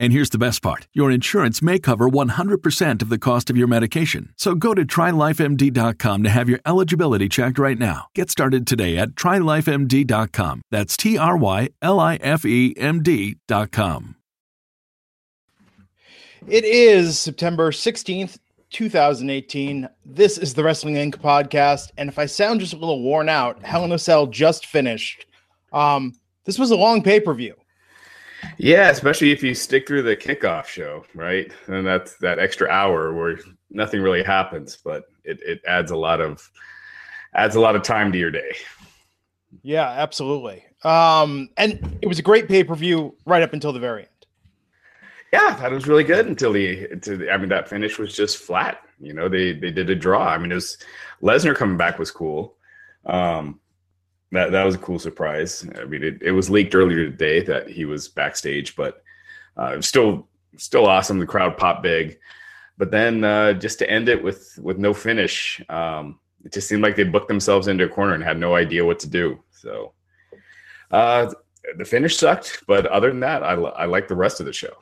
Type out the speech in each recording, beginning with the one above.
And here's the best part your insurance may cover 100% of the cost of your medication. So go to trylifemd.com to have your eligibility checked right now. Get started today at trylifemd.com. That's T R Y L I F E M D.com. It is September 16th, 2018. This is the Wrestling Inc. podcast. And if I sound just a little worn out, Hell in a Cell just finished. Um, this was a long pay per view. Yeah, especially if you stick through the kickoff show, right? And that's that extra hour where nothing really happens, but it, it adds a lot of adds a lot of time to your day. Yeah, absolutely. Um, and it was a great pay per view right up until the very end. Yeah, I thought it was really good until the, until the I mean that finish was just flat. You know, they they did a draw. I mean, it was Lesnar coming back was cool. Um, that that was a cool surprise. I mean, it, it was leaked earlier today that he was backstage, but uh, still still awesome. The crowd popped big, but then uh, just to end it with with no finish, um, it just seemed like they booked themselves into a corner and had no idea what to do. So uh, the finish sucked, but other than that, I I like the rest of the show.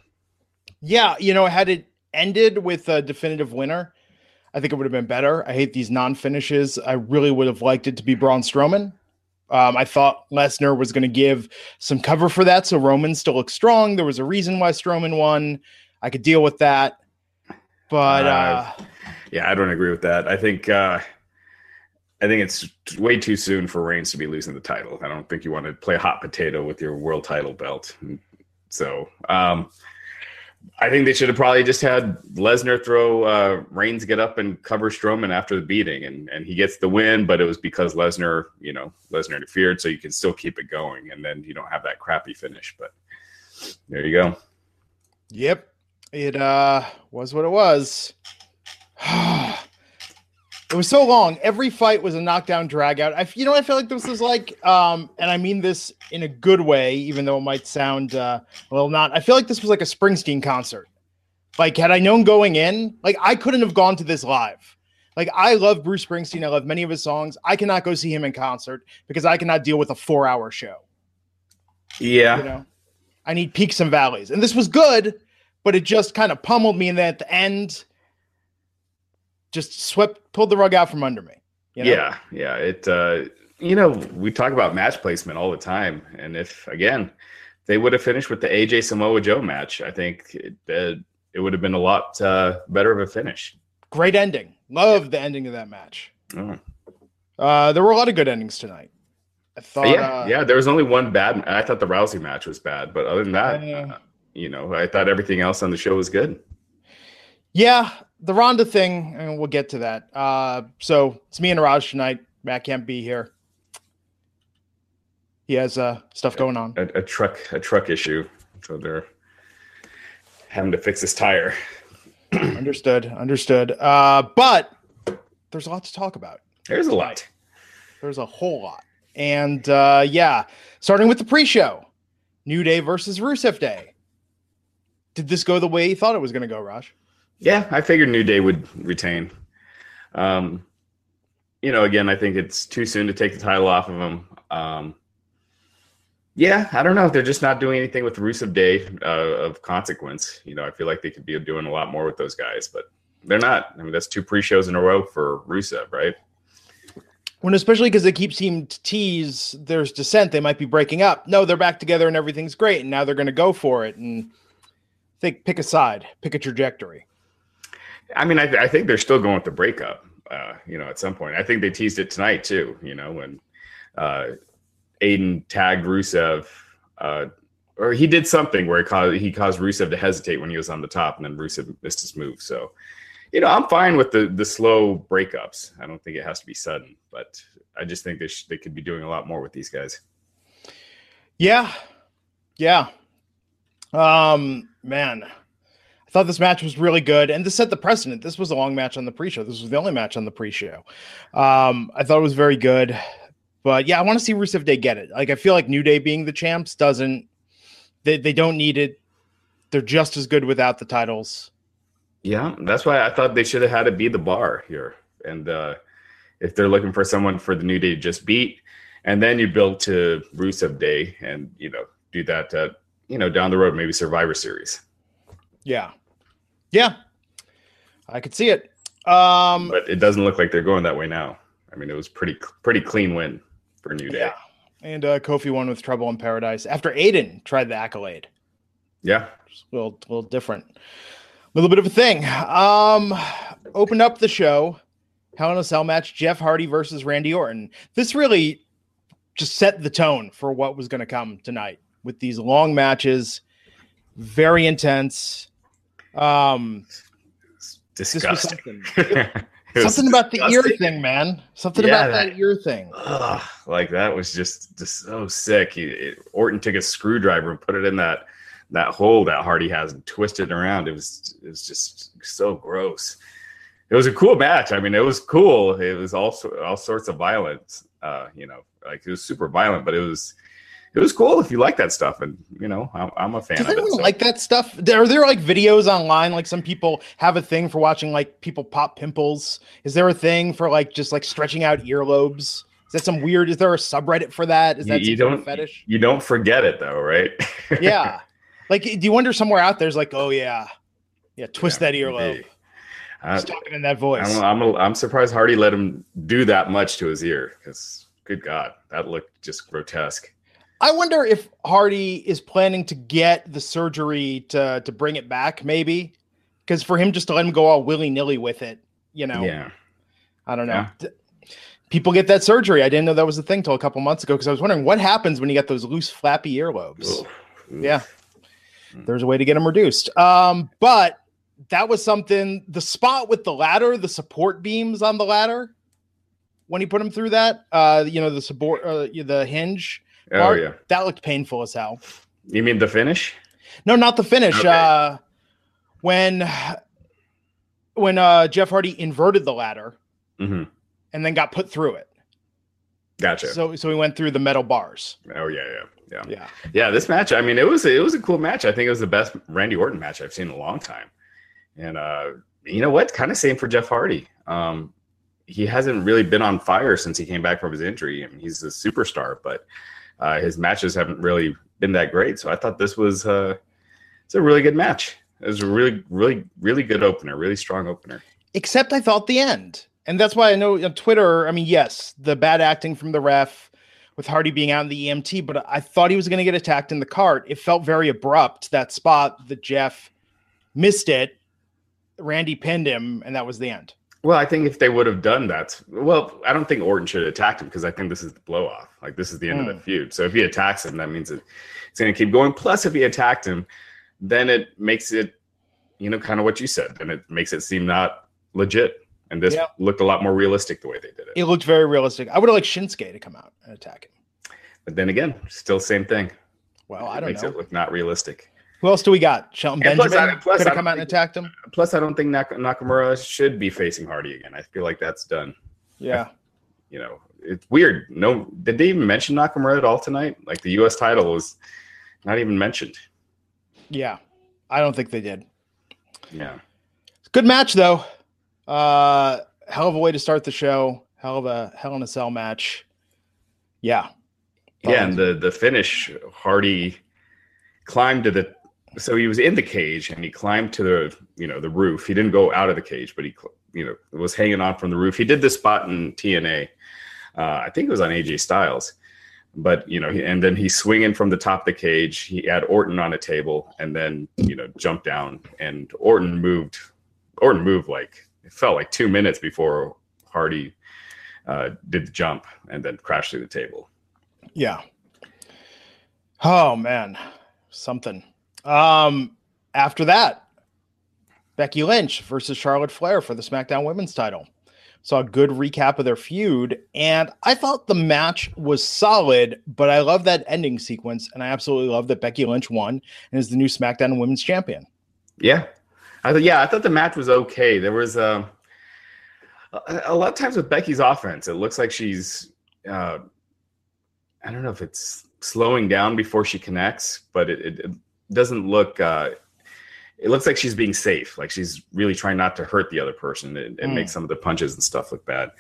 Yeah, you know, had it ended with a definitive winner, I think it would have been better. I hate these non finishes. I really would have liked it to be Braun Strowman. Um, I thought Lesnar was going to give some cover for that, so Roman still looks strong. There was a reason why Strowman won. I could deal with that, but uh, uh, yeah, I don't agree with that. I think uh, I think it's way too soon for Reigns to be losing the title. I don't think you want to play hot potato with your world title belt. So um, I think they should have probably just had Lesnar throw uh, Reigns get up and cover Strowman after the beating, and and he gets the win. But it was because Lesnar, you know, Lesnar interfered, so you can still keep it going, and then you don't have that crappy finish. But there you go. Yep, it uh was what it was. it was so long. Every fight was a knockdown drag out. I, you know, I feel like this was like, um, and I mean this in a good way, even though it might sound uh, well not. I feel like this was like a Springsteen concert. Like, had I known going in, like I couldn't have gone to this live. Like, I love Bruce Springsteen. I love many of his songs. I cannot go see him in concert because I cannot deal with a four-hour show. Yeah, you know, I need peaks and valleys, and this was good, but it just kind of pummeled me. And then at the end just swept pulled the rug out from under me. You know? Yeah, yeah. It uh you know, we talk about match placement all the time. And if again, they would have finished with the AJ Samoa Joe match, I think it, uh, it would have been a lot uh, better of a finish. Great ending. Love yeah. the ending of that match. Oh. Uh, there were a lot of good endings tonight. I thought. Yeah, uh, yeah. There was only one bad. I thought the Rousey match was bad, but other than that, uh, you know, I thought everything else on the show was good. Yeah, the Ronda thing, and we'll get to that. Uh, so it's me and Raj tonight. Matt can't be here. He has uh, stuff going on. A, a, truck, a truck issue. So they're having to fix his tire. understood. Understood. Uh, but there's a lot to talk about. There's a lot. There's a whole lot. And uh, yeah, starting with the pre-show, New Day versus Rusev Day. Did this go the way you thought it was going to go, Raj? Yeah, I figured New Day would retain. Um, you know, again, I think it's too soon to take the title off of them. Um, yeah, I don't know. They're just not doing anything with Rusev Day uh, of consequence. You know, I feel like they could be doing a lot more with those guys, but they're not. I mean, that's two pre-shows in a row for Rusev, right? When especially because they keep seeming to tease there's dissent, they might be breaking up. No, they're back together and everything's great, and now they're going to go for it and think pick a side, pick a trajectory. I mean, I, th- I think they're still going with the breakup. Uh, you know, at some point, I think they teased it tonight too. You know, when uh, Aiden tagged Rusev uh, or he did something where he caused he caused Rusev to hesitate when he was on the top, and then Rusev missed his move. So, you know, I'm fine with the the slow breakups. I don't think it has to be sudden, but I just think they sh- they could be doing a lot more with these guys. Yeah, yeah. Um, man, I thought this match was really good, and to set the precedent, this was a long match on the pre-show. This was the only match on the pre-show. Um, I thought it was very good, but yeah, I want to see Rusev Day get it. Like, I feel like New Day being the champs doesn't. They they don't need it. They're just as good without the titles. Yeah, that's why I thought they should have had to be the bar here. And uh, if they're looking for someone for the New Day to just beat, and then you build to Rusev Day, and you know do that, uh, you know, down the road, maybe Survivor Series. Yeah, yeah, I could see it. Um, But it doesn't look like they're going that way now. I mean, it was pretty pretty clean win for New Day. yeah, and uh, Kofi won with Trouble in Paradise after Aiden tried the accolade. Yeah, Just a little, a little different, a little bit of a thing. Um, opened up the show, Hell in a Cell match, Jeff Hardy versus Randy Orton. This really just set the tone for what was going to come tonight with these long matches, very intense. Um, disgusting. something. Something about the ear thing, man. Something Yeah, about that, that- ear thing. Ugh, like that was just just so sick. He, it, Orton took a screwdriver and put it in that that hole that Hardy has and twisted it around. It was it was just so gross. It was a cool match. I mean, it was cool. It was all all sorts of violence. Uh, you know, like it was super violent, but it was it was cool if you like that stuff. And you know, I'm, I'm a fan Does of it. so- like that stuff? Are there like videos online? Like some people have a thing for watching like people pop pimples. Is there a thing for like just like stretching out earlobes? Is that some weird? Is there a subreddit for that? Is that you some don't fetish? you don't forget it though, right? Yeah. Like, do you wonder somewhere out there's like, oh yeah, yeah, twist Yeah, that earlobe. maybe. Uh, He's talking in that voice. I'm, I'm, I'm surprised Hardy let him do that much to his ear because, good God, that looked just grotesque. I wonder if Hardy is planning to get the surgery to to bring it back, maybe, because for him just to let him go all willy nilly with it, you know. Yeah. I don't know. Yeah. People get that surgery. I didn't know that was a thing till a couple months ago because I was wondering what happens when you get those loose, flappy earlobes. Oof. Yeah, there's a way to get them reduced. Um, but that was something. The spot with the ladder, the support beams on the ladder, when he put him through that, uh, you know, the support, uh, the hinge, Oh, part, yeah. that looked painful as hell. You mean the finish? No, not the finish. Okay. Uh, when when uh, Jeff Hardy inverted the ladder hmm and then got put through it. Gotcha. So so he went through the metal bars. oh, yeah, yeah. Yeah. Yeah. Yeah, this match, I mean, it was it was a cool match. I think it was the best Randy Orton match I've seen in a long time. And uh, you know what? Kind of same for Jeff Hardy. Um, he hasn't really been on fire since he came back from his injury. I mean, he's a superstar, but uh, his matches haven't really been that great. So I thought this was uh, it's a really good match. It was a really, really, really good opener, really strong opener. Except I thought the end. And that's why I know on Twitter, I mean, yes, the bad acting from the ref with Hardy being out in the EMT, but I thought he was going to get attacked in the cart. It felt very abrupt, that spot that Jeff missed it. Randy pinned him, and that was the end. Well, I think if they would have done that, well, I don't think Orton should have attacked him because I think this is the blow off. Like this is the end of the hmm. feud. So if he attacks him, that means it, it's going to keep going. Plus, if he attacked him, then it makes it, you know, kind of what you said, and it makes it seem not legit. And this looked a lot more realistic the way they did it. It looked very realistic. I would have liked Shinsuke to come out and attack him. But then again, still same thing. Well, I don't makes know. Makes it look not realistic. Who else do we got? Shelton And plus, Benjamin I- plus, could I have don't come out and think- attacked him. Plus, I don't think Nak- Nakamura should be facing Hardy again. I feel like that's done. Yeah. You know, it's weird. No, did they even mention Nakamura at all tonight? Like the U.S. title was not even mentioned. Yeah. I don't think they did. Yeah. Good match though. Uh hell of a way to start the show. Hell of a hell in a cell match. Yeah. Yeah, and the the finish, Hardy climbed to the so he was in the cage and he climbed to the you know the roof. He didn't go out of the cage, but he you know was hanging on from the roof. He did this spot in TNA. Uh, I think it was on AJ Styles, but you know, and then he's swinging from the top of the cage. He had Orton on a table, and then you know jumped down, and Orton moved. Orton moved like it felt like two minutes before Hardy uh, did the jump, and then crashed through the table. Yeah. Oh man. something. Um, after that, Becky Lynch versus Charlotte Flair for the SmackDown Women's title. Saw a good recap of their feud, and I thought the match was solid, but I love that ending sequence, and I absolutely love that Becky Lynch won and is the new SmackDown Women's Champion. Yeah, I thought. Yeah, I thought the match was okay. There was um, a, a lot of times with Becky's offense, it looks like she's. Uh, I don't know if it's slowing down before she connects, but it, it doesn't look. Uh, it looks like she's being safe, like she's really trying not to hurt the other person and, and mm. make some of the punches and stuff look bad.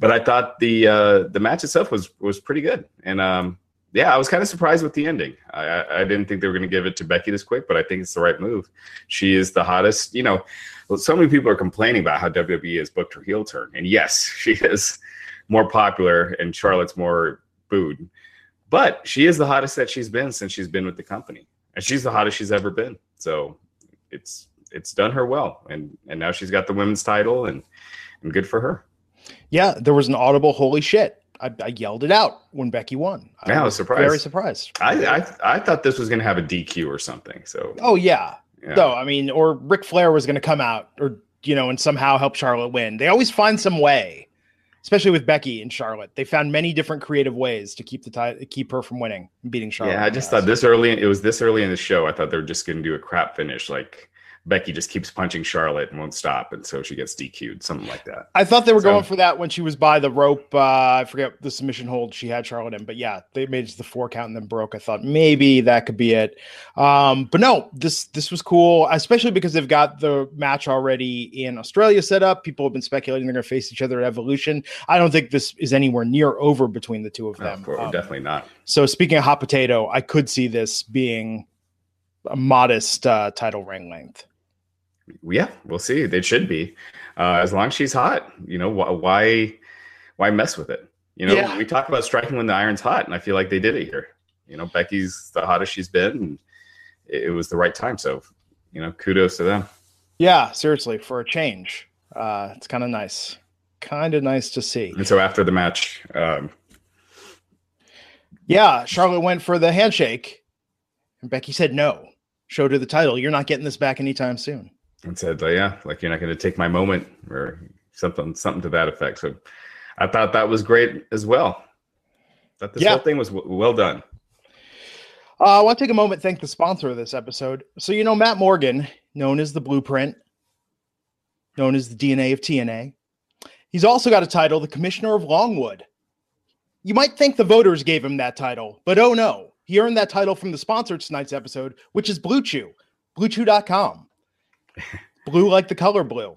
But I thought the uh, the match itself was was pretty good, and um, yeah, I was kind of surprised with the ending. I, I didn't think they were going to give it to Becky this quick, but I think it's the right move. She is the hottest. You know, so many people are complaining about how WWE has booked her heel turn, and yes, she is more popular, and Charlotte's more booed. But she is the hottest that she's been since she's been with the company, and she's the hottest she's ever been. So it's it's done her well, and and now she's got the women's title, and and good for her. Yeah, there was an audible "Holy shit!" I, I yelled it out when Becky won. I, yeah, I was surprised. Very surprised. I, I I thought this was going to have a DQ or something. So. Oh yeah. yeah. No, I mean, or Ric Flair was going to come out, or you know, and somehow help Charlotte win. They always find some way especially with Becky and Charlotte. They found many different creative ways to keep the tie, keep her from winning, and beating Charlotte. Yeah, I just thought this early. It was this early in the show. I thought they were just going to do a crap finish, like Becky just keeps punching Charlotte and won't stop, and so she gets DQ'd, something like that. I thought they were so, going for that when she was by the rope. Uh, I forget the submission hold she had Charlotte in, but yeah, they made the four count and then broke. I thought maybe that could be it, um, but no, this this was cool, especially because they've got the match already in Australia set up. People have been speculating they're going to face each other at Evolution. I don't think this is anywhere near over between the two of them. No, um, definitely not. So speaking of hot potato, I could see this being a modest uh, title ring length yeah, we'll see. It should be, uh, as long as she's hot. You know, wh- why why mess with it? You know, yeah. we talk about striking when the iron's hot, and I feel like they did it here. You know, Becky's the hottest she's been, and it, it was the right time. So, you know, kudos to them. Yeah, seriously, for a change, uh, it's kind of nice, kind of nice to see. And so after the match, um, yeah, Charlotte went for the handshake, and Becky said no. Showed her the title. You're not getting this back anytime soon and said, oh, "Yeah, like you're not going to take my moment," or something, something to that effect. So, I thought that was great as well. That this yeah. whole thing was w- well done. Uh, I want to take a moment thank the sponsor of this episode. So you know Matt Morgan, known as the Blueprint, known as the DNA of TNA. He's also got a title, the Commissioner of Longwood. You might think the voters gave him that title, but oh no, he earned that title from the sponsor of tonight's episode, which is Blue Chew, BlueChew.com blue like the color blue.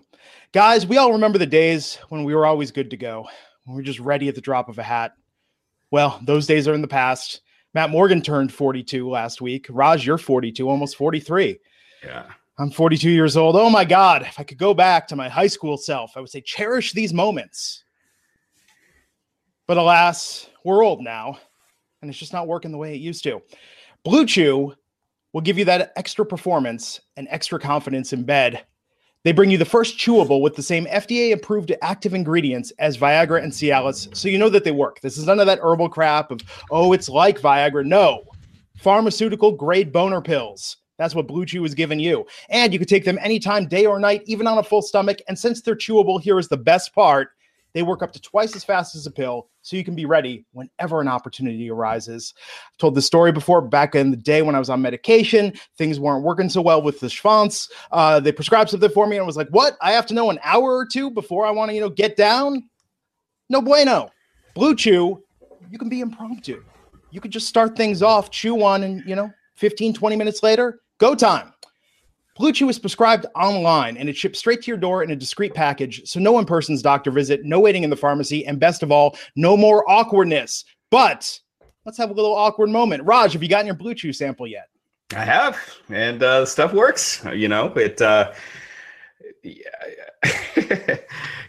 Guys, we all remember the days when we were always good to go, when we were just ready at the drop of a hat. Well, those days are in the past. Matt Morgan turned 42 last week. Raj, you're 42, almost 43. Yeah. I'm 42 years old. Oh my God. If I could go back to my high school self, I would say cherish these moments. But alas, we're old now, and it's just not working the way it used to. Blue Chew will give you that extra performance and extra confidence in bed. They bring you the first chewable with the same FDA approved active ingredients as Viagra and Cialis, so you know that they work. This is none of that herbal crap of, oh, it's like Viagra. No, pharmaceutical grade boner pills. That's what Blue Chew is giving you. And you can take them anytime, day or night, even on a full stomach. And since they're chewable, here is the best part they work up to twice as fast as a pill, so you can be ready whenever an opportunity arises. I've told the story before back in the day when I was on medication. Things weren't working so well with the Schwanz. Uh, they prescribed something for me and I was like, what? I have to know an hour or two before I want to, you know, get down? No bueno. Blue Chew, you can be impromptu. You could just start things off, chew one, and, you know, 15, 20 minutes later, go time. Blue Chew is prescribed online and it ships straight to your door in a discreet package. So no in-person's doctor visit, no waiting in the pharmacy, and best of all, no more awkwardness. But let's have a little awkward moment. Raj, have you gotten your Blue Chew sample yet? I have, and uh, stuff works. You know, it. Uh,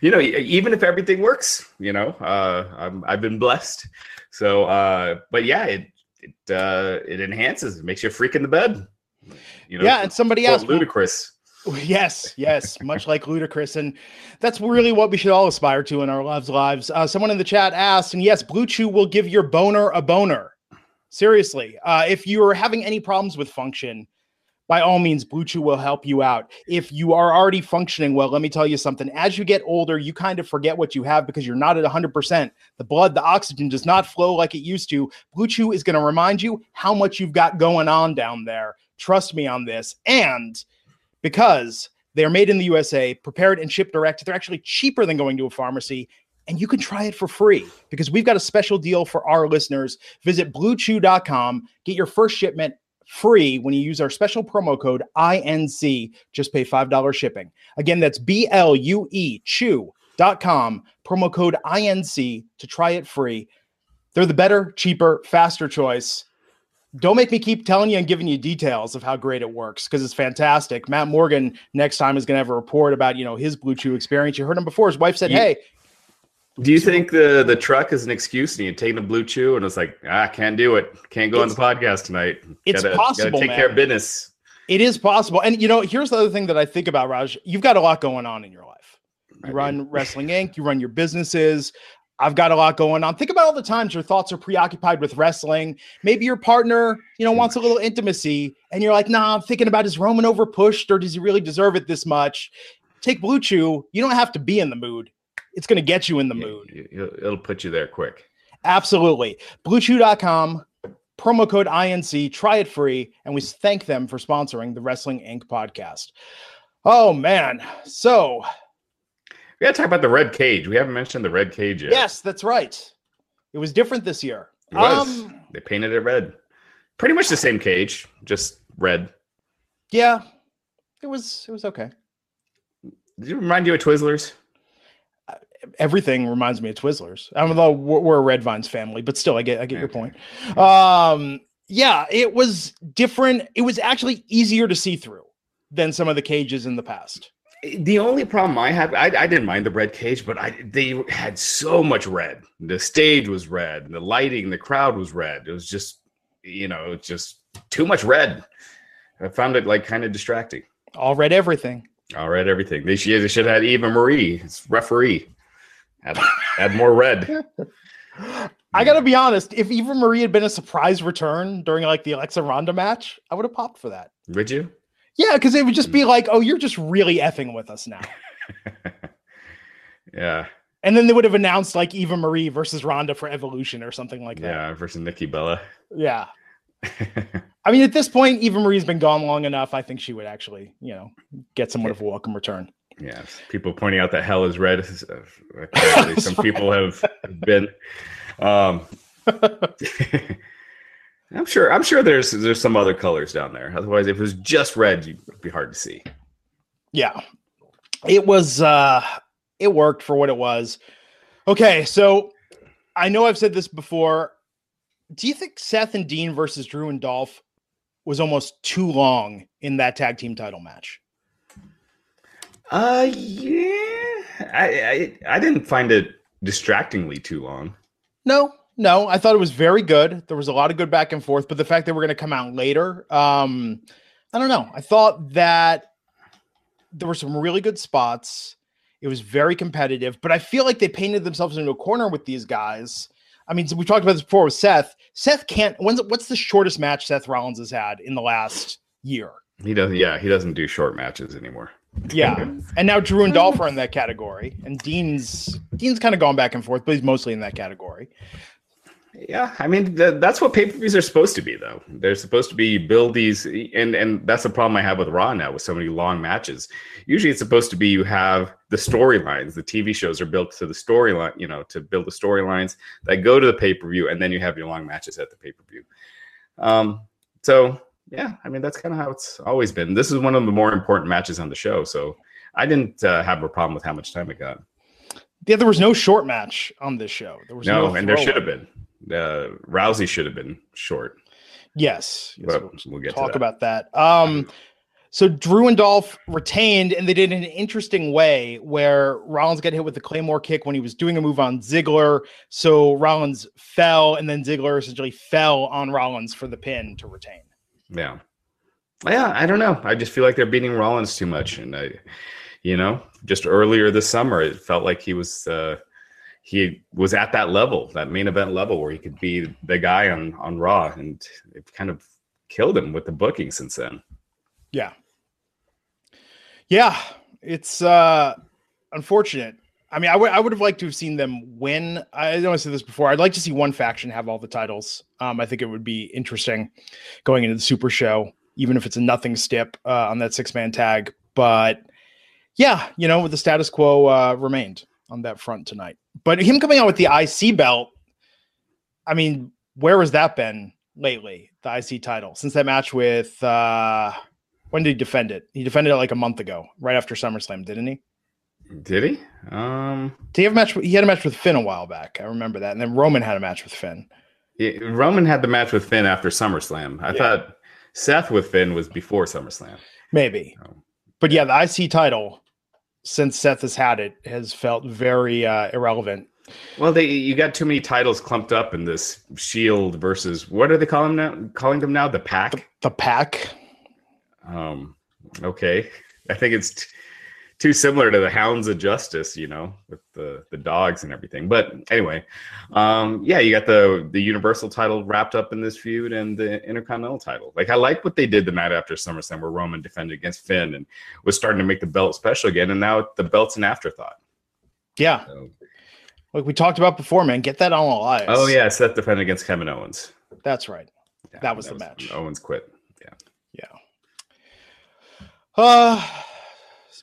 you know, even if everything works, you know, uh, i have been blessed. So, uh, but yeah, it it uh, it enhances, it makes you freak in the bed. You know, yeah, and somebody else Ludacris. Yes, yes, much like Ludacris, and that's really what we should all aspire to in our lives. Lives. Uh, someone in the chat asked, and yes, Blue Chew will give your boner a boner. Seriously, uh, if you are having any problems with function, by all means, Blue Chew will help you out. If you are already functioning well, let me tell you something. As you get older, you kind of forget what you have because you're not at 100%. The blood, the oxygen does not flow like it used to. Blue Chew is going to remind you how much you've got going on down there. Trust me on this. And because they're made in the USA, prepared and shipped direct, they're actually cheaper than going to a pharmacy and you can try it for free because we've got a special deal for our listeners. Visit bluechew.com, get your first shipment free when you use our special promo code INC. Just pay $5 shipping. Again, that's B L U E chew.com, promo code INC to try it free. They're the better, cheaper, faster choice. Don't make me keep telling you and giving you details of how great it works because it's fantastic. Matt Morgan next time is going to have a report about you know his Blue Chew experience. You heard him before. His wife said, "Hey, do you think the the truck is an excuse and you taking a blue chew and it's like ah can't do it can't go on the podcast tonight it's gotta, possible gotta take man. care of business it is possible and you know here's the other thing that i think about raj you've got a lot going on in your life you I run mean. wrestling inc you run your businesses i've got a lot going on think about all the times your thoughts are preoccupied with wrestling maybe your partner you know wants a little intimacy and you're like nah i'm thinking about is roman over pushed or does he really deserve it this much take blue chew you don't have to be in the mood it's going to get you in the mood. It'll put you there quick. Absolutely. BlueChew.com, promo code INC, try it free. And we thank them for sponsoring the Wrestling Inc. podcast. Oh, man. So we got to talk about the red cage. We haven't mentioned the red cage yet. Yes, that's right. It was different this year. It was. Um, they painted it red. Pretty much the same cage, just red. Yeah, it was. It was okay. Did it remind you of Twizzlers? everything reminds me of Twizzlers. I don't we're a Red Vines family, but still, I get I get your point. Um, yeah, it was different. It was actually easier to see through than some of the cages in the past. The only problem I had, I, I didn't mind the red cage, but I they had so much red. The stage was red, the lighting, the crowd was red. It was just, you know, just too much red. I found it like kind of distracting. All red everything. All red everything. They should, they should have had Eva Marie, referee. Add, add more red. I gotta be honest. If Eva Marie had been a surprise return during like the Alexa Ronda match, I would have popped for that. Would you? Yeah, because it would just be like, oh, you're just really effing with us now. yeah. And then they would have announced like Eva Marie versus Ronda for Evolution or something like that. Yeah, versus Nikki Bella. Yeah. I mean, at this point, Eva Marie's been gone long enough. I think she would actually, you know, get somewhat of a welcome return. Yes, people pointing out that hell is red. Uh, some people have been. Um, I'm sure. I'm sure there's there's some other colors down there. Otherwise, if it was just red, it'd be hard to see. Yeah, it was. uh It worked for what it was. Okay, so I know I've said this before. Do you think Seth and Dean versus Drew and Dolph was almost too long in that tag team title match? Uh, yeah. I, I I didn't find it distractingly too long. No, no. I thought it was very good. There was a lot of good back and forth, but the fact that we're going to come out later, um, I don't know. I thought that there were some really good spots. It was very competitive, but I feel like they painted themselves into a corner with these guys. I mean, we talked about this before with Seth. Seth can't. When's what's the shortest match Seth Rollins has had in the last year? He doesn't. Yeah, he doesn't do short matches anymore. Yeah, and now Drew and Dolph are in that category, and Dean's Dean's kind of gone back and forth, but he's mostly in that category. Yeah, I mean that's what pay per views are supposed to be, though. They're supposed to be build these, and and that's the problem I have with Raw now with so many long matches. Usually, it's supposed to be you have the storylines. The TV shows are built to the storyline, you know, to build the storylines that go to the pay per view, and then you have your long matches at the pay per view. Um, so yeah, I mean that's kind of how it's always been. This is one of the more important matches on the show, so I didn't uh, have a problem with how much time it got. Yeah, there was no short match on this show. There was no, no and there should have been. Uh, Rousey should have been short. Yes, yes but we'll, we'll get talk that. about that. Um, so Drew and Dolph retained, and they did it in an interesting way where Rollins got hit with the Claymore kick when he was doing a move on Ziggler. So Rollins fell, and then Ziggler essentially fell on Rollins for the pin to retain. Yeah. Yeah, I don't know. I just feel like they're beating Rollins too much. And I, you know, just earlier this summer, it felt like he was, uh, he was at that level, that main event level, where he could be the guy on on Raw, and it kind of killed him with the booking since then. Yeah, yeah, it's uh unfortunate. I mean, I would I would have liked to have seen them win. I know I said this before. I'd like to see one faction have all the titles. Um, I think it would be interesting going into the Super Show, even if it's a nothing stip uh, on that six man tag. But yeah, you know, the status quo uh, remained on that front tonight. But him coming out with the IC belt, I mean, where has that been lately? The IC title since that match with uh, when did he defend it? He defended it like a month ago, right after SummerSlam, didn't he? Did he? Um, did he have a match? He had a match with Finn a while back. I remember that, and then Roman had a match with Finn. Yeah, Roman had the match with Finn after SummerSlam. I yeah. thought Seth with Finn was before SummerSlam. Maybe, oh. but yeah, the IC title since Seth has had it has felt very uh, irrelevant. Well, they you got too many titles clumped up in this Shield versus what are they calling them now? Calling them now the Pack. The, the Pack. Um. Okay, I think it's. Too similar to the Hounds of Justice, you know, with the the dogs and everything. But anyway, um, yeah, you got the the Universal title wrapped up in this feud and the Intercontinental title. Like I like what they did the night after SummerSlam, where Roman defended against Finn and was starting to make the belt special again, and now the belt's an afterthought. Yeah. So, like we talked about before, man, get that on Elias. Oh yeah, Seth defended against Kevin Owens. That's right. Yeah, that was that the was, match. Owens quit. Yeah. Yeah. Uh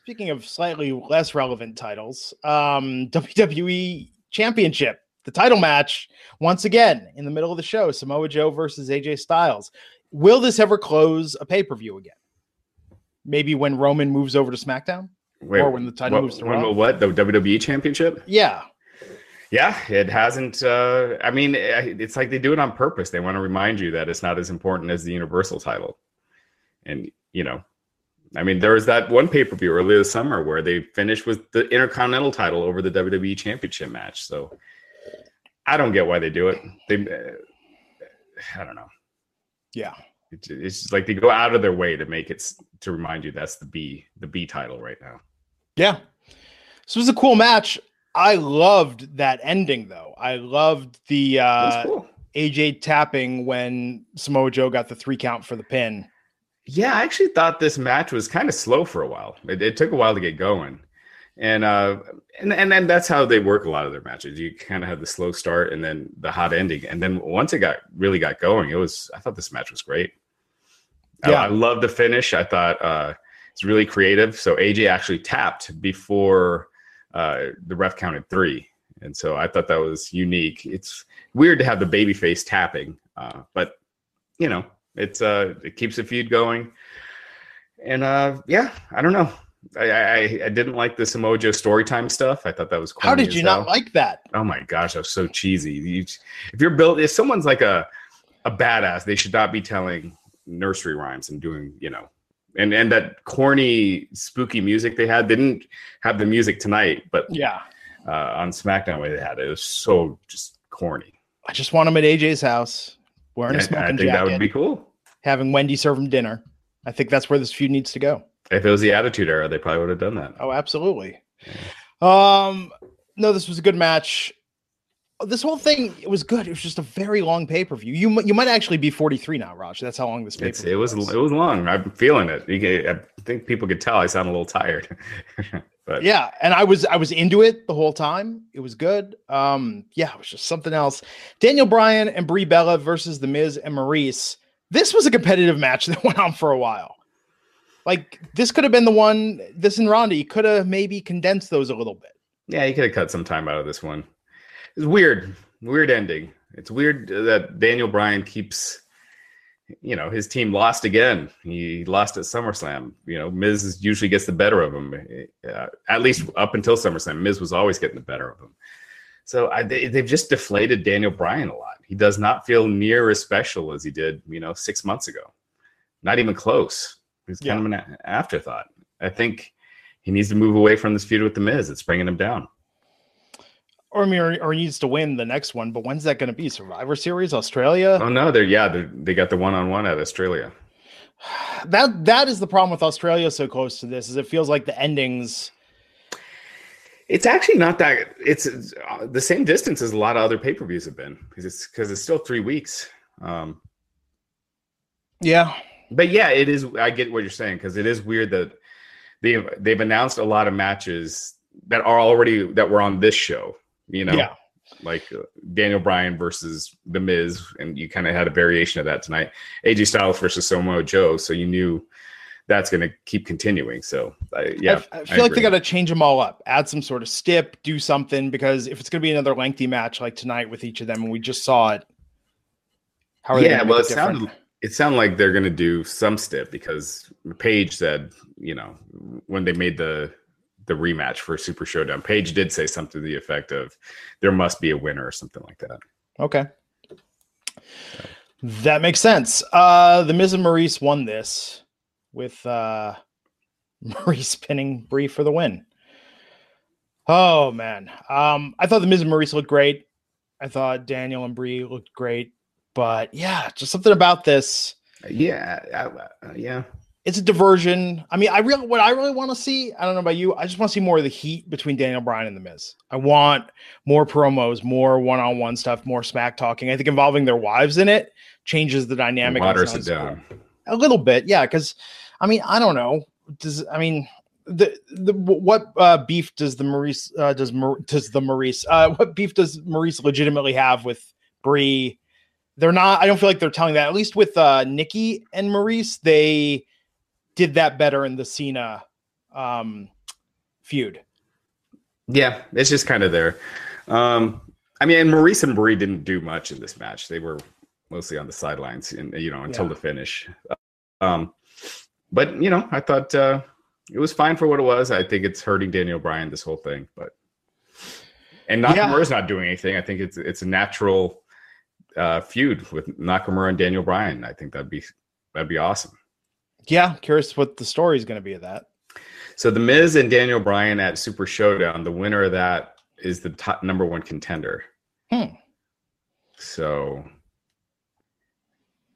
Speaking of slightly less relevant titles, um, WWE Championship, the title match once again in the middle of the show: Samoa Joe versus AJ Styles. Will this ever close a pay per view again? Maybe when Roman moves over to SmackDown, Wait, or when the title what, moves to when, Raw. What the WWE Championship? Yeah, yeah, it hasn't. Uh, I mean, it's like they do it on purpose. They want to remind you that it's not as important as the Universal title, and you know I mean, there was that one pay per view earlier this summer where they finished with the Intercontinental title over the WWE Championship match. So I don't get why they do it. They, uh, I don't know. Yeah, it's, it's like they go out of their way to make it to remind you that's the B, the B title right now. Yeah, this was a cool match. I loved that ending though. I loved the uh, cool. AJ tapping when Samoa Joe got the three count for the pin. Yeah, I actually thought this match was kind of slow for a while. It, it took a while to get going, and uh, and and then that's how they work a lot of their matches. You kind of have the slow start and then the hot ending, and then once it got really got going, it was. I thought this match was great. Yeah, I, I love the finish. I thought uh, it's really creative. So AJ actually tapped before uh, the ref counted three, and so I thought that was unique. It's weird to have the baby face tapping, uh, but you know it's uh, it keeps the feud going, and uh, yeah, I don't know. I, I, I didn't like the Samoa Joe story time stuff. I thought that was how did you hell. not like that? Oh my gosh, that was so cheesy. You, if you're built, if someone's like a a badass, they should not be telling nursery rhymes and doing you know and and that corny spooky music they had they didn't have the music tonight but yeah uh, on smackdown way they had it. it was so just corny i just want them at aj's house wearing a smoking I think jacket, that would be cool. Having Wendy serve him dinner. I think that's where this feud needs to go. If it was the Attitude Era, they probably would have done that. Oh, absolutely. Yeah. Um, no, this was a good match. This whole thing it was good. It was just a very long pay per view. You you might actually be forty three now, Raj. That's how long this pay It was, was, it was long. I'm feeling it. I think people could tell I sound a little tired. But yeah, and I was I was into it the whole time. It was good. Um, yeah, it was just something else. Daniel Bryan and Brie Bella versus The Miz and Maryse. This was a competitive match that went on for a while. Like this could have been the one. This and Ronda, you could have maybe condensed those a little bit. Yeah, you could have cut some time out of this one. It's weird, weird ending. It's weird that Daniel Bryan keeps you know, his team lost again. He lost at SummerSlam. You know, Miz usually gets the better of him, uh, at least up until SummerSlam. Miz was always getting the better of him. So I, they, they've just deflated Daniel Bryan a lot. He does not feel near as special as he did, you know, six months ago. Not even close. He's kind yeah. of an afterthought. I think he needs to move away from this feud with the Miz. It's bringing him down or, or, or needs to win the next one. But when's that going to be? Survivor Series, Australia? Oh no, they're yeah, they're, they got the one on one at Australia. That that is the problem with Australia so close to this. Is it feels like the endings. It's actually not that. It's, it's uh, the same distance as a lot of other pay per views have been because it's because it's still three weeks. Um, Yeah. but yeah, it is. I get what you're saying because it is weird that they've they've announced a lot of matches that are already that were on this show. You know, Yeah. like uh, Daniel Bryan versus The Miz, and you kind of had a variation of that tonight. AJ Styles versus Samoa Joe, so you knew that's going to keep continuing. So I yeah, I, I feel like they got to change them all up, add some sort of stip, do something because if it's going to be another lengthy match like tonight with each of them, and we just saw it, how are they? yeah. gonna Well, it it sounded it sounded like they're going to do some stip because Paige said, you know, when they made the the rematch for Super Showdown, Paige did say something to the effect of there must be a winner or something like that. Okay. That makes sense. Uh the Miz and Maryse won this with uh Maryse pinning Brie for the win. Oh man. Um I thought the Miz and Maryse looked great. I thought Daniel and Brie looked great. But yeah, just something about this. Yeah, I- uh, yeah. It's a diversion. I mean, I really what I really want to see, I don't know about you, I just want to see more of the heat between Daniel Bryan and the Miz. I want more promos, more one-on-one stuff, more smack talking. I think involving their wives in it changes the dynamic. and Waters it sounds down. cool. A little bit, yeah, because I mean, I don't know. Does I mean the the what uh, beef does the Maryse uh, does Mar- does the Maryse uh, what beef does Maryse legitimately have with Brie? They're not. I don't feel like they're telling that. At least with uh, Nikki and Maryse, they did that better in the Cena um, feud. Yeah, it's just kind of there. Um, I mean, and Maryse and Brie didn't do much in this match. They were mostly on the sidelines, and you know, until Yeah. the finish. Um, but you know, I thought uh, it was fine for what it was. I think it's hurting Daniel Bryan this whole thing, but and Nakamura's not doing anything. I think it's it's a natural uh, feud with Nakamura and Daniel Bryan. I think that'd be that'd be awesome. Yeah, curious what the story is going to be of that. So the Miz and Daniel Bryan at Super Showdown, the winner of that is the top number one contender. Hmm. So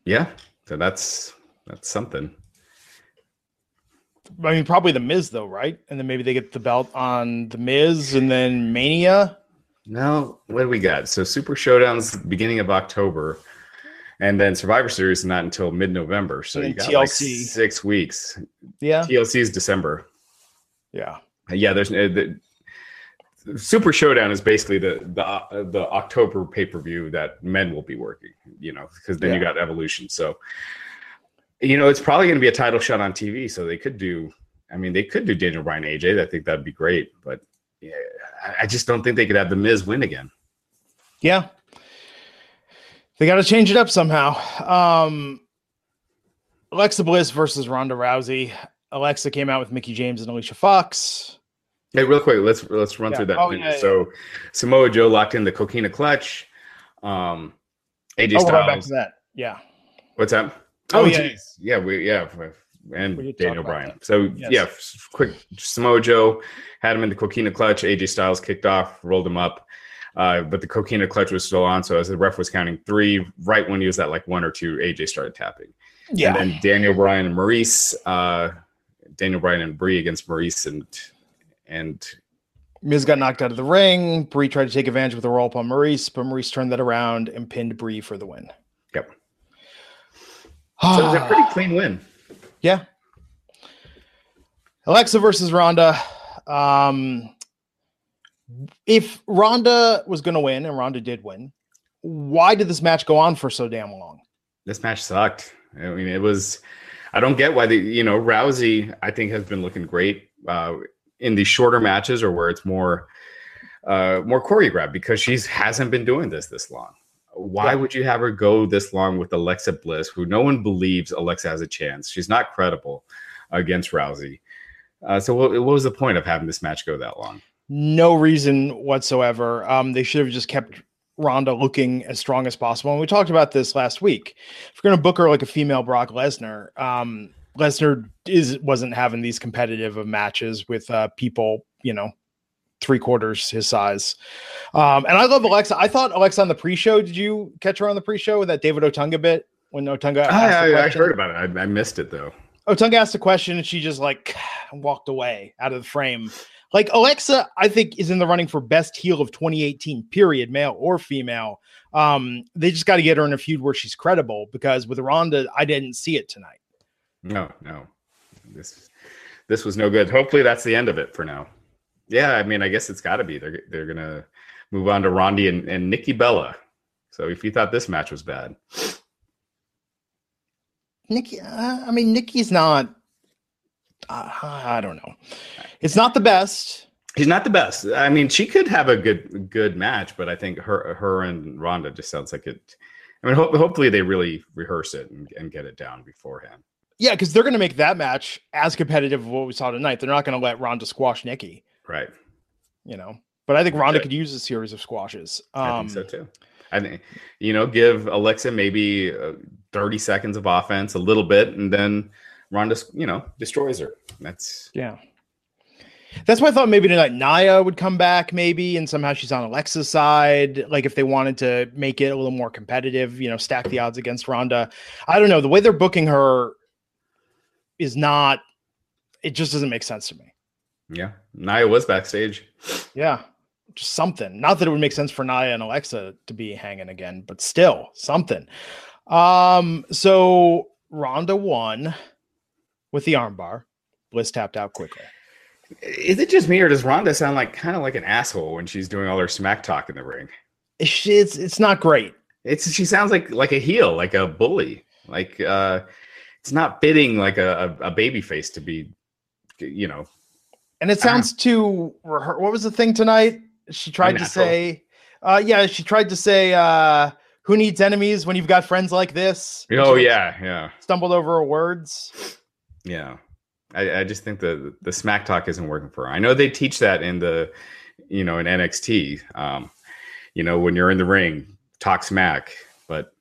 yeah, so that's that's something. I mean, probably the Miz though, right? And then maybe they get the belt on the Miz, and then Mania. No, what do we got? So Super Showdown's beginning of October, and then Survivor Series is not until mid-November. So you got like TLC. six weeks. Yeah, TLC is December. yeah, Yeah, there's uh, the Super Showdown is basically the the uh, the October pay per view that men will be working. You know, because then you got Evolution. So you know, it's probably going to be a title shot on TV. So they could do. I mean, they could do Daniel Bryan AJ. I think that'd be great. But yeah, I- just don't think they could have the Miz win again. yeah. They got to change it up somehow. Um, Alexa Bliss versus Ronda Rousey. Alexa came out with Mickie James and Alicia Fox. Hey, real quick, let's let's run Yeah. through that. Oh, yeah, yeah. So Samoa Joe locked in the Coquina clutch. Um, AJ Oh, we're right back to that. Yeah, What's that? Oh, Oh, yeah. yeah, yeah, we yeah, and We did talk Daniel Bryan. So Yes. yeah, quick. Samoa Joe had him in the Coquina clutch. AJ Styles kicked off, rolled him up, uh, but the Coquina clutch was still on. So as the ref was counting three, right when he was at like one or two, AJ started tapping. yeah. And then Daniel Bryan and Maryse, uh, Daniel Bryan and Brie against Maryse and and Miz got knocked out of the ring. Brie tried to take advantage with a roll up on Maryse, but Maryse turned that around and pinned Brie for the win. Yep. So it was a pretty clean win. Yeah. Alexa versus Ronda. Um, if Ronda was going to win, and Ronda did win, why did this match go on for so damn long? This match sucked. I mean, it was. I don't get why the you know Rousey. I think has been looking great uh, in these shorter matches or where it's more uh, more choreographed because she's hasn't been doing this this long. Why Yeah. would you have her go this long with Alexa Bliss, who no one believes Alexa has a chance? She's not credible against Rousey. Uh, so what, what was the point of having this match go that long? No reason whatsoever. Um, they should have just kept Ronda looking as strong as possible. And we talked about this last week. If we're going to book her like a female Brock Lesnar, um, Lesnar is wasn't having these competitive of matches with uh, people, you know, three quarters his size. Um, and I love Alexa. I thought Alexa on the pre-show. Did you catch her on the pre-show with that David Otunga bit when Otunga? asked I, I, I heard about it. I, I missed it though. Otunga asked a question and she just like walked away out of the frame. Like Alexa, I think is in the running for best heel of 2018, period, male or female. Um, they just got to get her in a feud where she's credible because with Ronda, I didn't see it tonight. No, no, this this was no good. Hopefully, that's the end of it for now. Yeah, I mean, I guess it's got to be. They're they're gonna move on to Ronda and, and Nikki Bella. So if you thought this match was bad, Nikki, uh, I mean, Nikki's not. Uh, I don't know. It's not the best. He's not the best. I mean, she could have a good good match, but I think her her and Ronda just sounds like it. I mean, ho- hopefully they really rehearse it and, and get it down beforehand. Yeah, because they're going to make that match as competitive as what we saw tonight. They're not going to let Ronda squash Nikki. Right. You know, but I think Ronda could use a series of squashes. Um, I think so too. I think you know, give Alexa maybe uh, thirty seconds of offense, a little bit, and then Ronda, you know, destroys her. That's yeah. That's why I thought maybe tonight Nia would come back, maybe, and somehow she's on Alexa's side. Like if they wanted to make it a little more competitive, you know, stack the odds against Ronda. I don't know. The way they're booking her is not. It just doesn't make sense to me. Yeah, Nia was backstage. Yeah, just something. Not that it would make sense for Nia and Alexa to be hanging again, but still something. Um, so Ronda won with the armbar. Bliss tapped out quickly. Is it just me, or does Ronda sound like kind of like an asshole when she's doing all her smack talk in the ring? It's it's, it's not great. It's she sounds like like a heel, like a bully. Like uh it's not fitting like a, a, a baby face to be, you know. And it sounds too. What was the thing tonight? She tried to say, uh, yeah, she tried to say, uh, "Who needs enemies when you've got friends like this?" Oh yeah, yeah. Stumbled over her words. Yeah. I, I, just think the the smack talk isn't working for her. I know they teach that in the, you know, in NXT. Um, you know, when you're in the ring, talk smack, but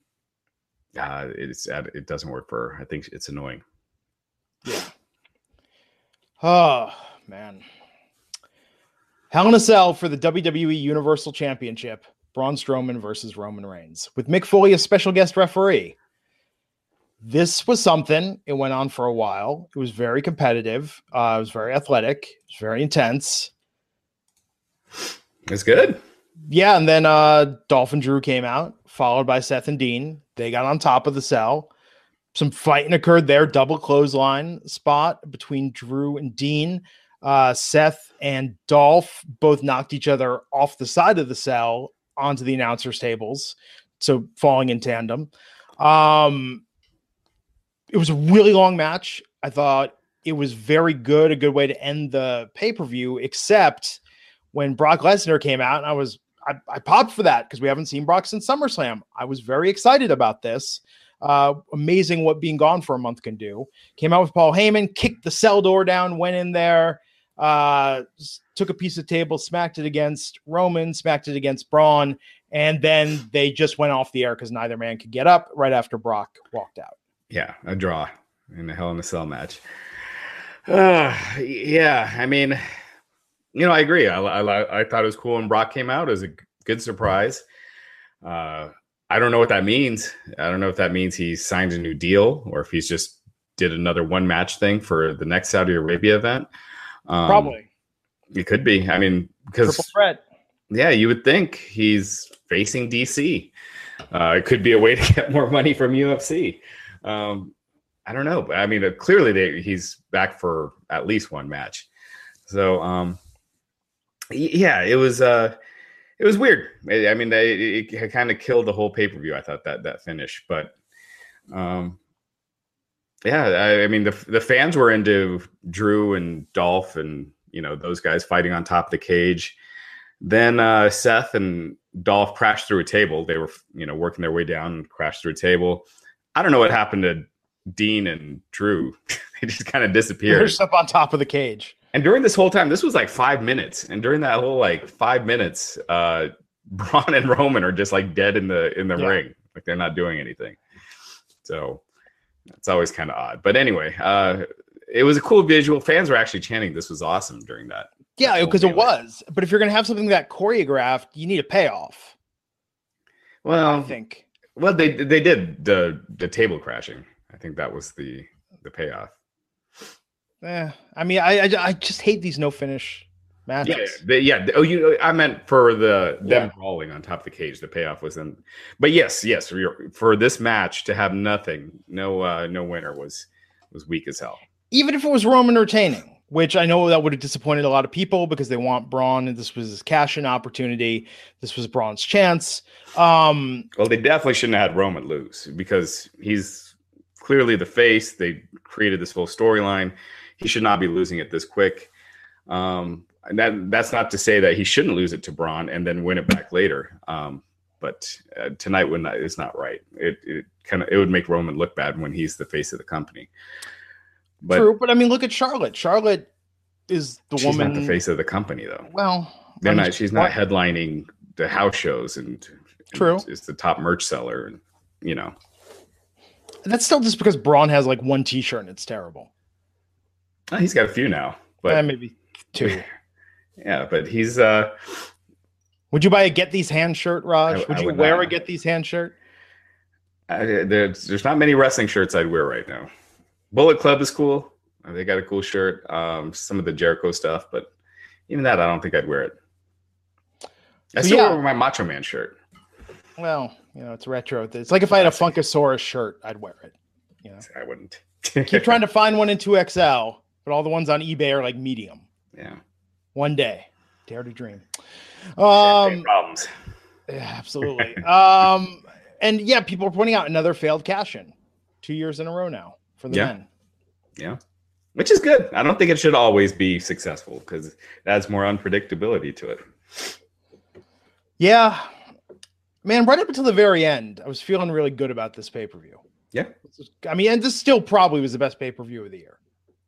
uh, it's it doesn't work for her. I think it's annoying. Yeah. Oh man. Hell in a Cell for the WWE Universal Championship. Braun Strowman versus Roman Reigns with Mick Foley as special guest referee this was something. It went on for a while. It was very competitive. Uh, it was very athletic. It was very intense. It's good. Yeah, and then uh, Dolph and Drew came out, followed by Seth and Dean. They got on top of the cell. Some fighting occurred there. Double clothesline spot between Drew and Dean. Uh, Seth and Dolph both knocked each other off the side of the cell onto the announcers' tables, so falling in tandem. Um, it was a really long match. I thought it was very good, a good way to end the pay per view, except when Brock Lesnar came out, and I was I, I popped for that because we haven't seen Brock since SummerSlam. I was very excited about this. Uh, amazing what being gone for a month can do. Came out with Paul Heyman, kicked the cell door down, went in there, uh, took a piece of table, smacked it against Roman, smacked it against Braun, and then they just went off the air because neither man could get up right after Brock walked out. Yeah, a draw in the Hell in a Cell match. Uh, yeah, I mean, you know, I agree. I, I, I thought it was cool when Brock came out. It was a good surprise. Uh, I don't know what that means. I don't know if that means he signed a new deal or if he's just did another one match thing for the next Saudi Arabia event. Um, Probably. It could be. I mean, because. Yeah, you would think he's facing DC. Uh, it could be a way to get more money from UFC. Um, I don't know, but I mean, uh, clearly they, he's back for at least one match. So, um, yeah, it was uh, it was weird. I mean, they, it, it kind of killed the whole pay per view. I thought that that finish, but um, yeah, I, I, mean, the the fans were into Drew and Dolph and you know those guys fighting on top of the cage. Then uh, Seth and Dolph crashed through a table. They were you know working their way down and crashed through a table. I don't know what happened to Dean and Drew. they just kind of disappeared. They're up on top of the cage. And during this whole time, this was like five minutes. And during that whole like five minutes, uh Braun and Roman are just like dead in the in the yeah. ring. Like they're not doing anything. So it's always kind of odd. But anyway, uh it was a cool visual. Fans were actually chanting this was awesome during that. Yeah, because it was. But if you're gonna have something that choreographed, you need a payoff. Well, I think well, they they did the the table crashing. I think that was the the payoff. Yeah, I mean, I, I, I just hate these no finish Yeah, the, yeah. Oh, you. I meant for the them Yeah. brawling on top of the cage. The payoff was in. But yes, yes. For, for this match to have nothing, no, uh no winner was was weak as hell. even if it was Roman retaining, which I know that would have disappointed a lot of people because they want Braun, and this was his cash in opportunity. This was Braun's chance. Um, Well, they definitely shouldn't have had Roman lose because he's clearly the face. They created this whole storyline. He should not be losing it this quick. Um, and that that's not to say that he shouldn't lose it to Braun and then win it back later. Um, but uh, tonight when that is not right. It, it kind of it would make Roman look bad when he's the face of the company. But true, but I mean, look at Charlotte. Charlotte is the she's woman. not the face of the company though. Well, They're I'm not. just- She's not headlining the house shows and. and True. It's the top merch seller, and you know. That's still just because Braun has like one T-shirt and it's terrible. Uh, He's got a few now, but Eh, maybe two. yeah, but he's uh Would you buy a Get These Hands shirt, Raj? I- would I you would wear not. a Get These Hands shirt? I, there's there's not many wrestling shirts I'd wear right now. Bullet Club is cool. Uh, They got a cool shirt. Um, some of the Jericho stuff, but even that I don't think I'd wear it. I still yeah. wear my Macho Man shirt. Well, you know, it's retro. It's like if I had a Funkasaurus shirt, I'd wear it. You know, I wouldn't. keep trying to find one in 2XL, but all the ones on eBay are like medium. Yeah. One day, dare to dream. Um, problems. yeah, absolutely. um, and yeah, people are pointing out another failed cash in, two years in a row now for the Yeah. men. Yeah. Which is good. I don't think it should always be successful because that's more unpredictability to it. Yeah, man. Right up until the very end, I was feeling really good about this pay per view. Yeah. I mean, and this still probably was the best pay per view of the year.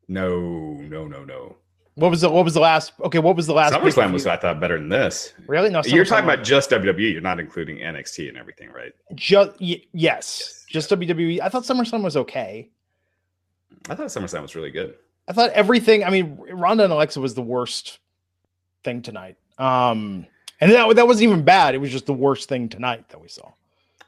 No, no, no, no. What was the What was the last? Okay, what was the last? SummerSlam was, I thought, better than this. really no. You're talking about just WWE. You're not including NXT and everything, right? just y- yes, just WWE. I thought SummerSlam was okay. I thought SummerSlam was really good. I thought everything. I mean, Ronda and Alexa was the worst thing tonight. Um, and that that wasn't even bad. It was just the worst thing tonight that we saw.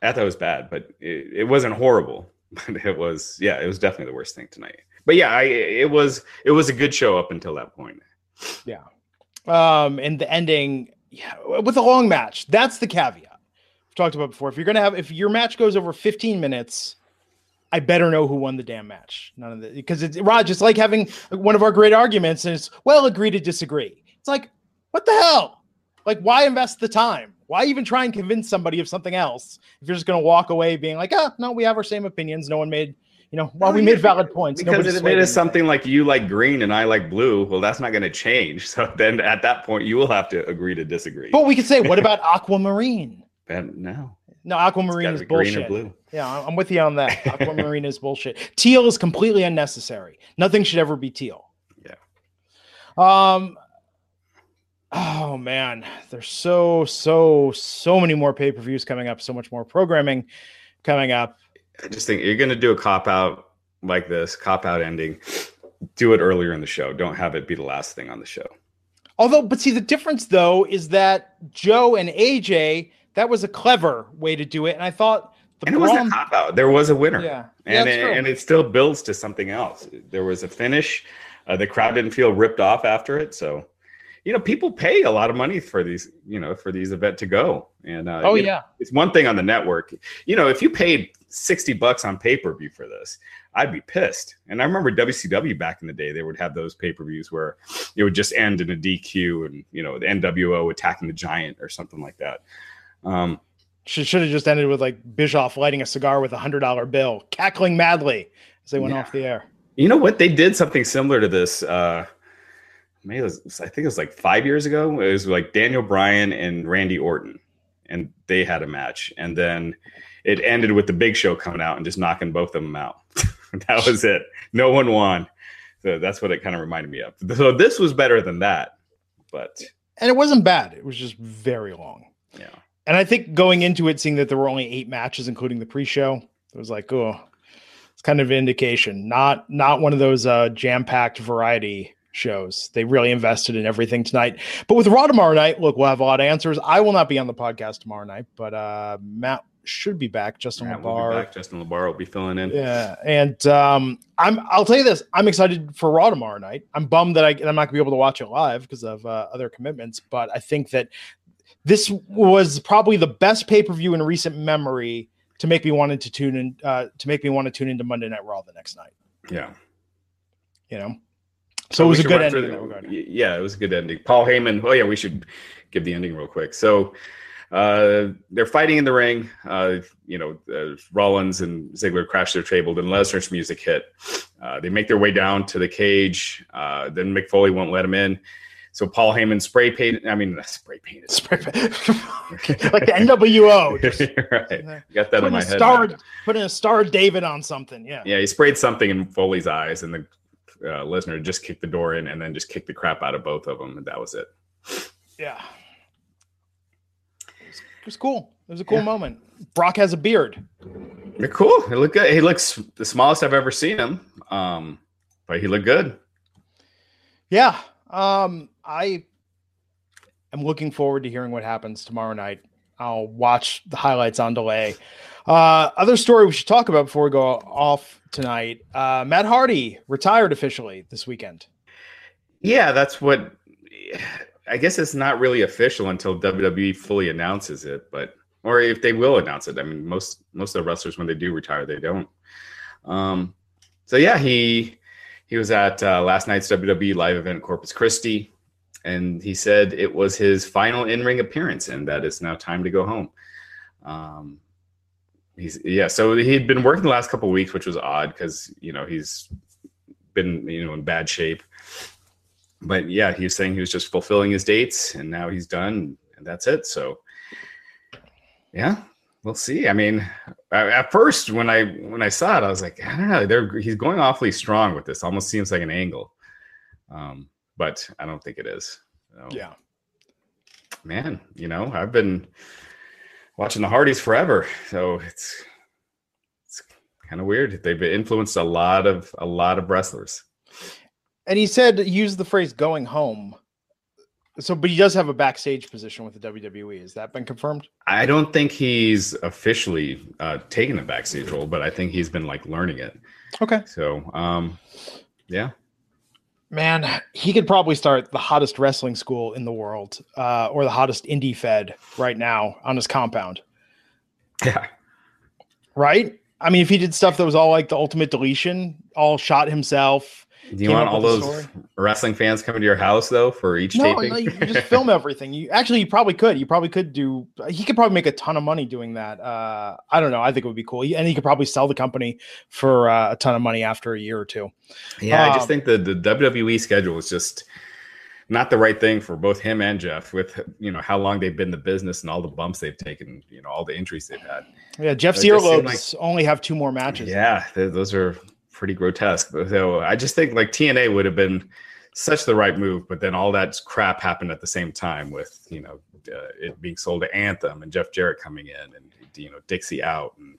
I thought it was bad, but it, it wasn't horrible. But it was, yeah, it was definitely the worst thing tonight. But yeah, I, it was it was a good show up until that point. Yeah, um, and the ending yeah, with a long match. That's the caveat we've talked about before. If you're gonna have, if your match goes over 15 minutes, I better know who won the damn match. None of the because it's Raj. It's like having one of our great arguments, and it's well, agree to disagree. It's like what the hell? Like, why invest the time? Why even try and convince somebody of something else if you're just gonna walk away being like, ah, no, we have our same opinions. No one made, you know, well, we made valid points. Because if it is something like you like green and I like blue, well, that's not going to change. So then at that point, you will have to agree to disagree. But we could say, what about aquamarine? And no, No, aquamarine is be green or bullshit. blue. Yeah, I'm with you on that. Aquamarine is bullshit. Teal is completely unnecessary. Nothing should ever be teal. Yeah. Um. Oh man, there's so so so many more pay per views coming up. So much more programming coming up. I just think you're going to do a cop out like this, cop out ending. Do it earlier in the show. Don't have it be the last thing on the show. Although, but see, the difference though is that Joe and AJ that was a clever way to do it, and I thought the And it wasn't a cop out. There was a winner. Yeah, and that's it, and it still builds to something else. There was a finish. Uh, the crowd didn't feel ripped off after it, so you know people pay a lot of money for these you know for these event to go. And uh, oh you know, yeah, it's one thing on the network. You know, if you paid sixty bucks on pay per view for this, I'd be pissed. And I remember WCW back in the day; they would have those pay per views where it would just end in a DQ, and you know the NWO attacking the Giant or something like that. Um, should should have just ended with like Bischoff lighting a cigar with a hundred dollar bill, cackling madly as they went Yeah. off the air. You know what? They did something similar to this. Uh, maybe it was, I think it was like five years ago. It was like Daniel Bryan and Randy Orton, and they had a match, and then it ended with the Big Show coming out and just knocking both of them out. that was it. No one won. So that's what it kind of reminded me of. So this was better than that, but And it wasn't bad. It was just very long. yeah, And I think going into it, seeing that there were only eight matches, including the pre-show, it was like, oh, it's kind of an indication. Not not one of those uh, jam-packed variety shows. They really invested in everything tonight. But with Raw tomorrow night, look, we'll have a lot of answers. I will not be on the podcast tomorrow night, but uh, Matt should be back. Justin we'll be back. Justin LaBar will be filling in. Yeah, and um, I'm. I'll tell you this. I'm excited for Raw tomorrow night. I'm bummed that I, I'm not gonna be able to watch it live because of uh, other commitments. But I think that this was probably the best pay per view in recent memory to make me wanted to tune in. Uh, to make me want to tune into Monday Night Raw the next night. Yeah. You know, so it was a good ending. the- Yeah, it was a good ending. Paul Heyman. Oh yeah, we should give the ending real quick. So uh, they're fighting in the ring. Uh, you know, uh, Rollins and Ziggler crash their table. Then Lesnar's music hit. Uh, they make their way down to the cage. Uh, then Mick Foley won't let him in. So Paul Heyman spray painted. I mean, spray painted. Spray- like the NWO. Just right. Got that in my head. star, putting a star David on something. Yeah. Yeah, he sprayed something in Foley's eyes, and the uh, Lesnar just kicked the door in, and then just kicked the crap out of both of them, and that was it. Yeah. It was, it was cool. It was a cool Yeah. moment. Brock has a beard. They're cool. He look good. He looks the smallest I've ever seen him. Um, but he looked good. Yeah. Um, I am looking forward to hearing what happens tomorrow night. I'll watch the highlights on delay. Uh, other story we should talk about before we go off tonight. Uh, Matt Hardy retired officially this weekend. Yeah, that's what. I guess it's not really official until WWE fully announces it, but or if they will announce it. I mean, most most of the wrestlers when they do retire, they don't. Um, so yeah, he he was at uh, last night's WWE live event Corpus Christi, and he said it was his final in ring appearance, and that it's now time to go home. Um, he's yeah, so he'd been working the last couple of weeks, which was odd because you know he's been you know in bad shape but yeah, he was saying he was just fulfilling his dates, and now he's done, and that's it. So, yeah, we'll see. I mean, at at first when I when I saw it, I was like, I don't know, they're he's going awfully strong with this. Almost seems like an angle, um, but I don't think it is. So, Yeah. man, you know, I've been watching the Hardys forever, so it's it's kind of weird. They've influenced a lot of a lot of wrestlers. And he said use the phrase going home. So, but he does have a backstage position with the WWE. Has that been confirmed? I don't think he's officially uh, taken a backstage role, but I think he's been like learning it. Okay. So, um, yeah, Man, he could probably start the hottest wrestling school in the world, uh, or the hottest indie fed right now on his compound. yeah, Right? I mean, if he did stuff that was all like the ultimate deletion, all shot himself. Do you want all those wrestling fans coming to your house though for each No, taping? no, you just film everything. You actually, you probably could. You probably could do. He could probably make a ton of money doing that. Uh, I don't know. I think it would be cool, and he could probably sell the company for uh, a ton of money after a year or two. yeah, I Um, just think the the WWE schedule is just not the right thing for both him and Jeff. With you know how long they've been in the business and all the bumps they've taken, you know all the injuries they've had. Yeah, Jeff's It just seemed earlobes only have two more matches. Yeah, th- those are pretty grotesque. So I just think like TNA would have been such the right move, but then all that crap happened at the same time with you know uh, it being sold to Anthem and Jeff Jarrett coming in and you know Dixie out and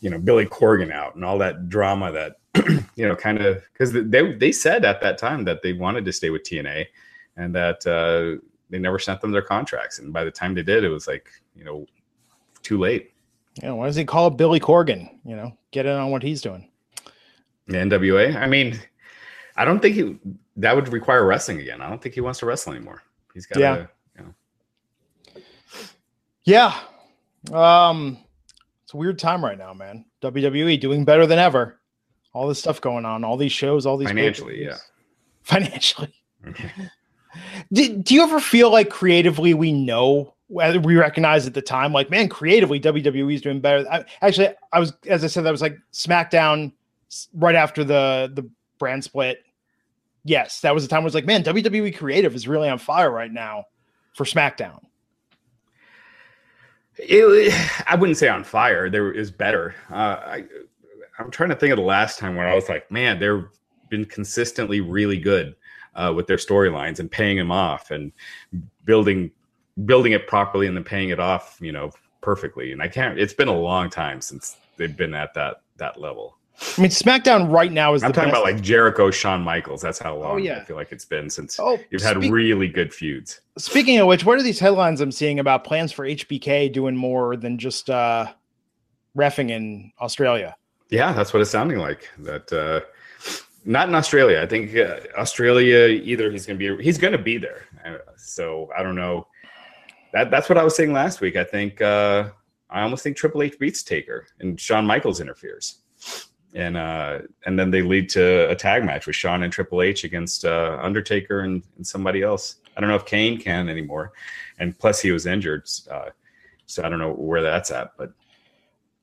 you know Billy Corgan out and all that drama that you know kind of because they they said at that time that they wanted to stay with TNA and that uh, they never sent them their contracts and by the time they did it was like you know too late. Yeah, why does he call Billy Corgan? You know, get in on what he's doing. The NWA. I mean, I don't think he that would require wrestling again. I don't think he wants to wrestle anymore. He's got Yeah. to, you know. Yeah. Um, it's a weird time right now, man. WWE doing better than ever. All this stuff going on, all these shows, all these Financially, pay-per-views. Financially. Did, do you ever feel like creatively we know whether we recognize at the time, like, man, creatively WWE is doing better? I, actually, I was, as I said, that was like SmackDown right after the the brand split. Yes, that was the time. it was like, man, WWE creative is really on fire right now for SmackDown. It, I wouldn't say on fire. There is better. Uh, I, I'm trying to think of the last time where I was like, man, they've been consistently really good uh, with their storylines and paying them off and building building it properly and then paying it off, you know, perfectly. And I can't. It's been a long time since they've been at that that level. I mean, SmackDown right now is I'm talking best. about like Jericho, Shawn Michaels. That's how long yeah. I feel like it's been since Oh, you've had speak- really good feuds. Speaking of which, what are these headlines I'm seeing about plans for HBK doing more than just uh refing in Australia? Yeah, that's what it's sounding like. That uh not in Australia. I think uh, Australia either he's going to be he's going to be there. Uh, so I don't know. That that's what I was saying last week. I think uh I almost think Triple H beats Taker and Shawn Michaels interferes. And uh and then they lead to a tag match with Shawn and Triple H against uh Undertaker and, and somebody else. I don't know if Kane can anymore. And plus he was injured. Uh so I don't know where that's at, but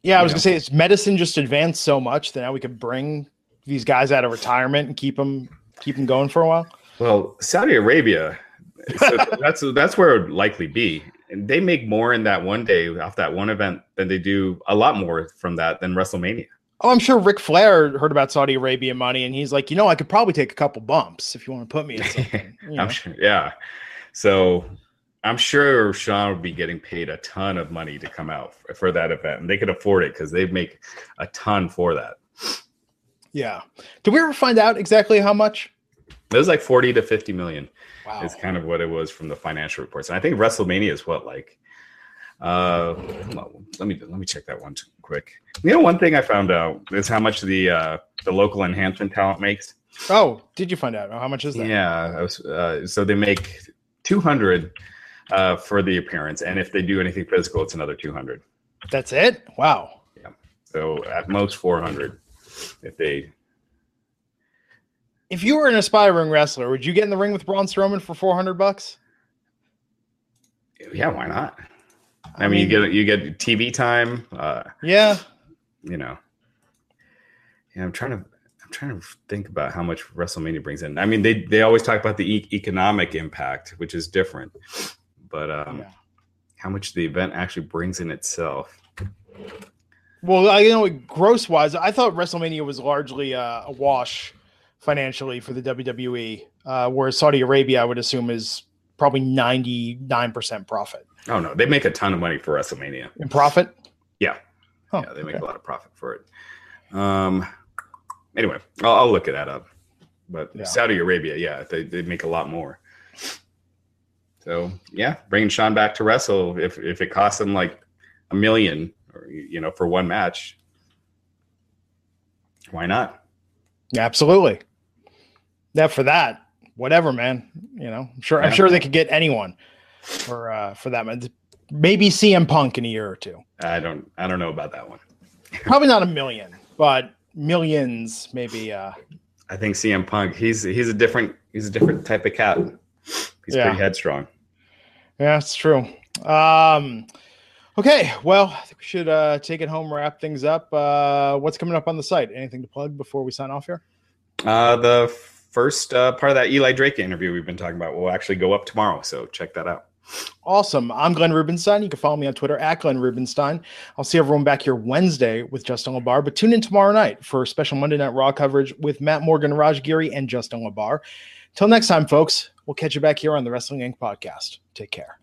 Yeah, I was Yeah. gonna say it's medicine just advanced so much that now we could bring these guys out of retirement and keep them keep them going for a while. Well, Saudi Arabia, so that's that's where it would likely be. And they make more in that one day off that one event than they do a lot more from that than WrestleMania. Oh, I'm sure Ric Flair heard about Saudi Arabia money and he's like, you know, I could probably take a couple bumps if you want to put me in something. you know? I'm sure, yeah. So I'm sure Shawn would be getting paid a ton of money to come out for, for that event, and they could afford it because they make a ton for that. Yeah. Did we ever find out exactly how much? It was like 40 to 50 million. Wow. is kind of what it was from the financial reports. And I think WrestleMania is what like uh on, let me let me check that one quick. You know one thing I found out is how much the uh the local enhancement talent makes. Oh, did you find out? How much is that? Yeah, I was, uh, so they make 200 uh for the appearance and if they do anything physical it's another 200. That's it? Wow. Yeah. So at most 400 if they If you were an aspiring wrestler, would you get in the ring with Braun Strowman for 400 bucks? yeah, why not? I, mean, you get you get TV time, uh Yeah. you know. Yeah, I'm trying to I'm trying to think about how much WrestleMania brings in. I mean, they they always talk about the e- economic impact, which is different, but um, Yeah. how much the event actually brings in itself. Well, I you know, gross wise, I thought WrestleMania was largely uh, a wash financially for the WWE, uh, whereas Saudi Arabia, I would assume, is probably 99% profit. Oh no, they make a ton of money for WrestleMania. In profit? Yeah. Oh, yeah, they make okay. a lot of profit for it. Um, anyway, I'll, I'll look at that up. But Yeah. Saudi Arabia, yeah, they, they make a lot more. So yeah, bringing Shawn back to wrestle if if it costs him like a million, or you know, for one match, why not? Absolutely. Yeah, for that, whatever, man. You know, I'm sure I'm sure they could get anyone for uh for that. Maybe CM Punk in a year or two. I don't I don't know about that one. Probably not a million, but millions maybe uh I think CM Punk he's he's a different he's a different type of cat. He's Yeah. pretty headstrong. Yeah, it's true. Um, okay, well, I think we should uh, take it home, wrap things up. Uh, what's coming up on the site? Anything to plug before we sign off here? Uh, the first uh, part of that Eli Drake interview we've been talking about will actually go up tomorrow, so check that out. Awesome. I'm Glenn Rubenstein. You can follow me on Twitter at Glenn Rubenstein. I'll see everyone back here Wednesday with Justin LaBar, but tune in tomorrow night for special Monday Night Raw coverage with Matt Morgan, Raj Giri, and Justin LaBar. Till next time, folks, we'll catch you back here on the Wrestling Inc. podcast. Take care.